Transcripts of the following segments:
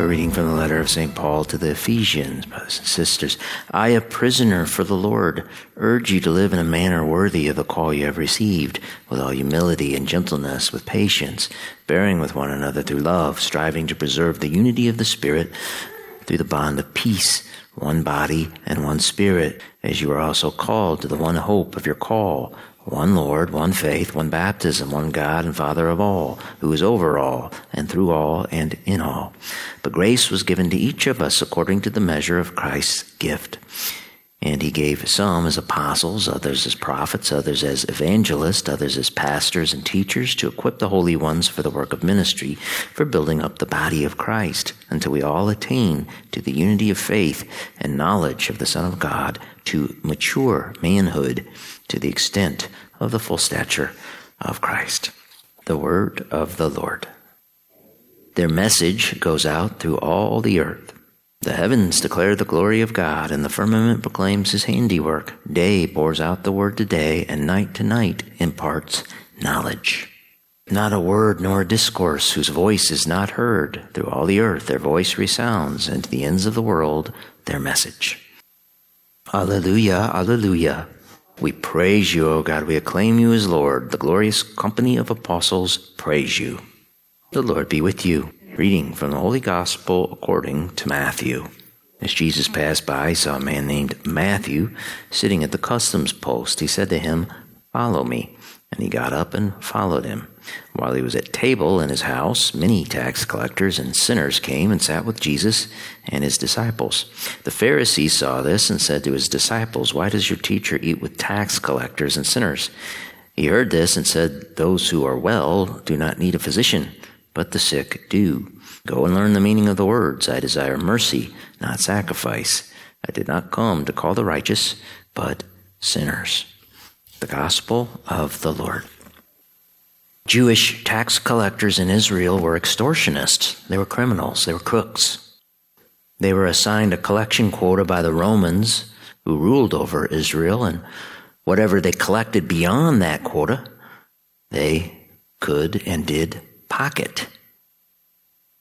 A reading from the letter of St. Paul to the Ephesians, brothers and sisters. I, a prisoner for the Lord, urge you to live in a manner worthy of the call you have received, with all humility and gentleness, with patience, bearing with one another through love, striving to preserve the unity of the Spirit through the bond of peace, one body and one Spirit, as you are also called to the one hope of your call one Lord, one faith, one baptism, one God and Father of all, who is over all, and through all, and in all. But grace was given to each of us according to the measure of Christ's gift. And he gave some as apostles, others as prophets, others as evangelists, others as pastors and teachers to equip the holy ones for the work of ministry, for building up the body of Christ, until we all attain to the unity of faith and knowledge of the Son of God, to mature manhood, to the extent of the full stature of Christ. The word of the Lord. Their message goes out through all the earth. The heavens declare the glory of God, and the firmament proclaims his handiwork. Day pours out the word to day, and night to night imparts knowledge. Not a word nor a discourse whose voice is not heard. Through all the earth their voice resounds, and to the ends of the world their message. Alleluia, alleluia. We praise you, O God. We acclaim you as Lord. The glorious company of apostles praise you. The Lord be with you. Reading from the Holy Gospel according to Matthew. As Jesus passed by, he saw a man named Matthew sitting at the customs post. He said to him, Follow me. And he got up and followed him. While he was at table in his house, many tax collectors and sinners came and sat with Jesus and his disciples. The Pharisees saw this and said to his disciples, Why does your teacher eat with tax collectors and sinners? He heard this and said, Those who are well do not need a physician but the sick do. Go and learn the meaning of the words. I desire mercy, not sacrifice. I did not come to call the righteous, but sinners. The Gospel of the Lord. Jewish tax collectors in Israel were extortionists. They were criminals. They were crooks. They were assigned a collection quota by the Romans who ruled over Israel, and whatever they collected beyond that quota, they could and did pocket.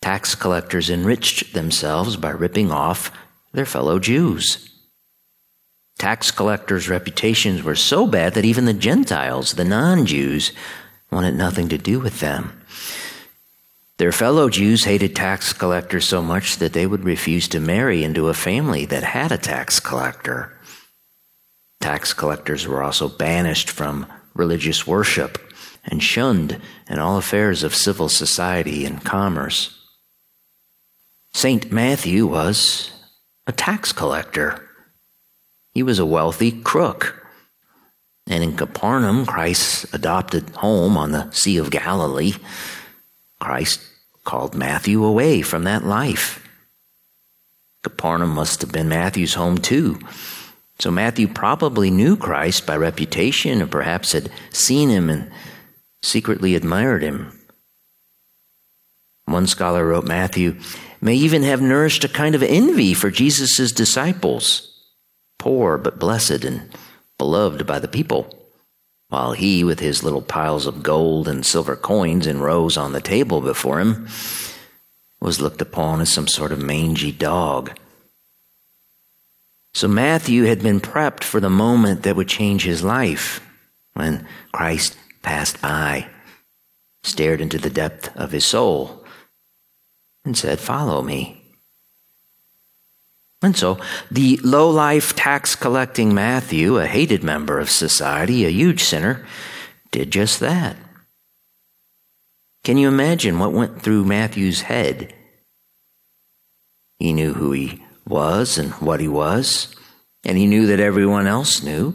Tax collectors enriched themselves by ripping off their fellow Jews. Tax collectors' reputations were so bad that even the Gentiles, the non Jews, wanted nothing to do with them. Their fellow Jews hated tax collectors so much that they would refuse to marry into a family that had a tax collector. Tax collectors were also banished from religious worship and shunned in all affairs of civil society and commerce. St. Matthew was a tax collector. He was a wealthy crook. And in Capernaum, Christ's adopted home on the Sea of Galilee, Christ called Matthew away from that life. Capernaum must have been Matthew's home too. So Matthew probably knew Christ by reputation or perhaps had seen him and secretly admired him. One scholar wrote Matthew may even have nourished a kind of envy for Jesus' disciples, poor but blessed and beloved by the people, while he, with his little piles of gold and silver coins in rows on the table before him, was looked upon as some sort of mangy dog. So Matthew had been prepped for the moment that would change his life when Christ passed by, stared into the depth of his soul, and said, Follow me. And so the low life tax collecting Matthew, a hated member of society, a huge sinner, did just that. Can you imagine what went through Matthew's head? He knew who he was and what he was, and he knew that everyone else knew.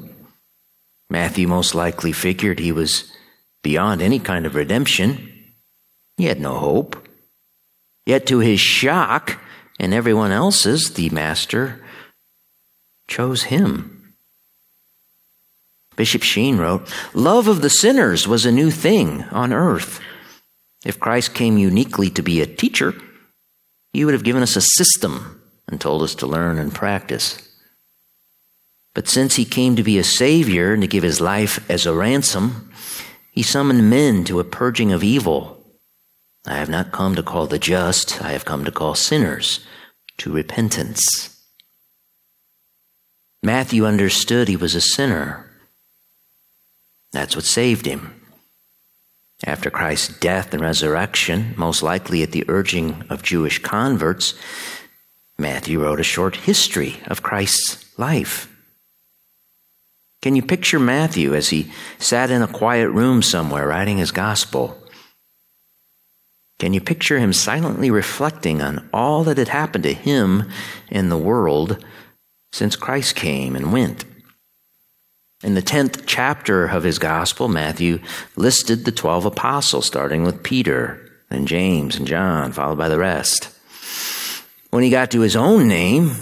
Matthew most likely figured he was beyond any kind of redemption. He had no hope. Yet to his shock and everyone else's, the master chose him. Bishop Sheen wrote, Love of the sinners was a new thing on earth. If Christ came uniquely to be a teacher, he would have given us a system and told us to learn and practice. But since he came to be a savior and to give his life as a ransom, he summoned men to a purging of evil. I have not come to call the just, I have come to call sinners to repentance. Matthew understood he was a sinner. That's what saved him. After Christ's death and resurrection, most likely at the urging of Jewish converts, Matthew wrote a short history of Christ's life. Can you picture Matthew as he sat in a quiet room somewhere writing his gospel? Can you picture him silently reflecting on all that had happened to him and the world since Christ came and went? In the 10th chapter of his gospel, Matthew listed the 12 apostles, starting with Peter, then James and John, followed by the rest. When he got to his own name,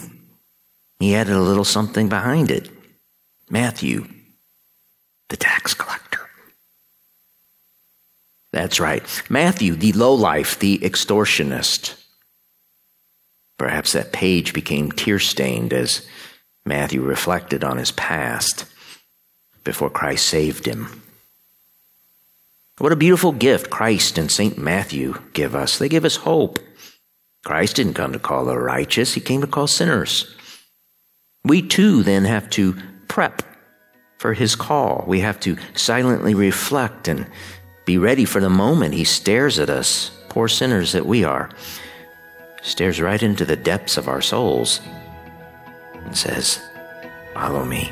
he added a little something behind it Matthew, the tax collector. That's right. Matthew, the lowlife, the extortionist. Perhaps that page became tear stained as Matthew reflected on his past before Christ saved him. What a beautiful gift Christ and St. Matthew give us. They give us hope. Christ didn't come to call the righteous, he came to call sinners. We too then have to prep for his call. We have to silently reflect and be ready for the moment he stares at us, poor sinners that we are, stares right into the depths of our souls and says, Follow me.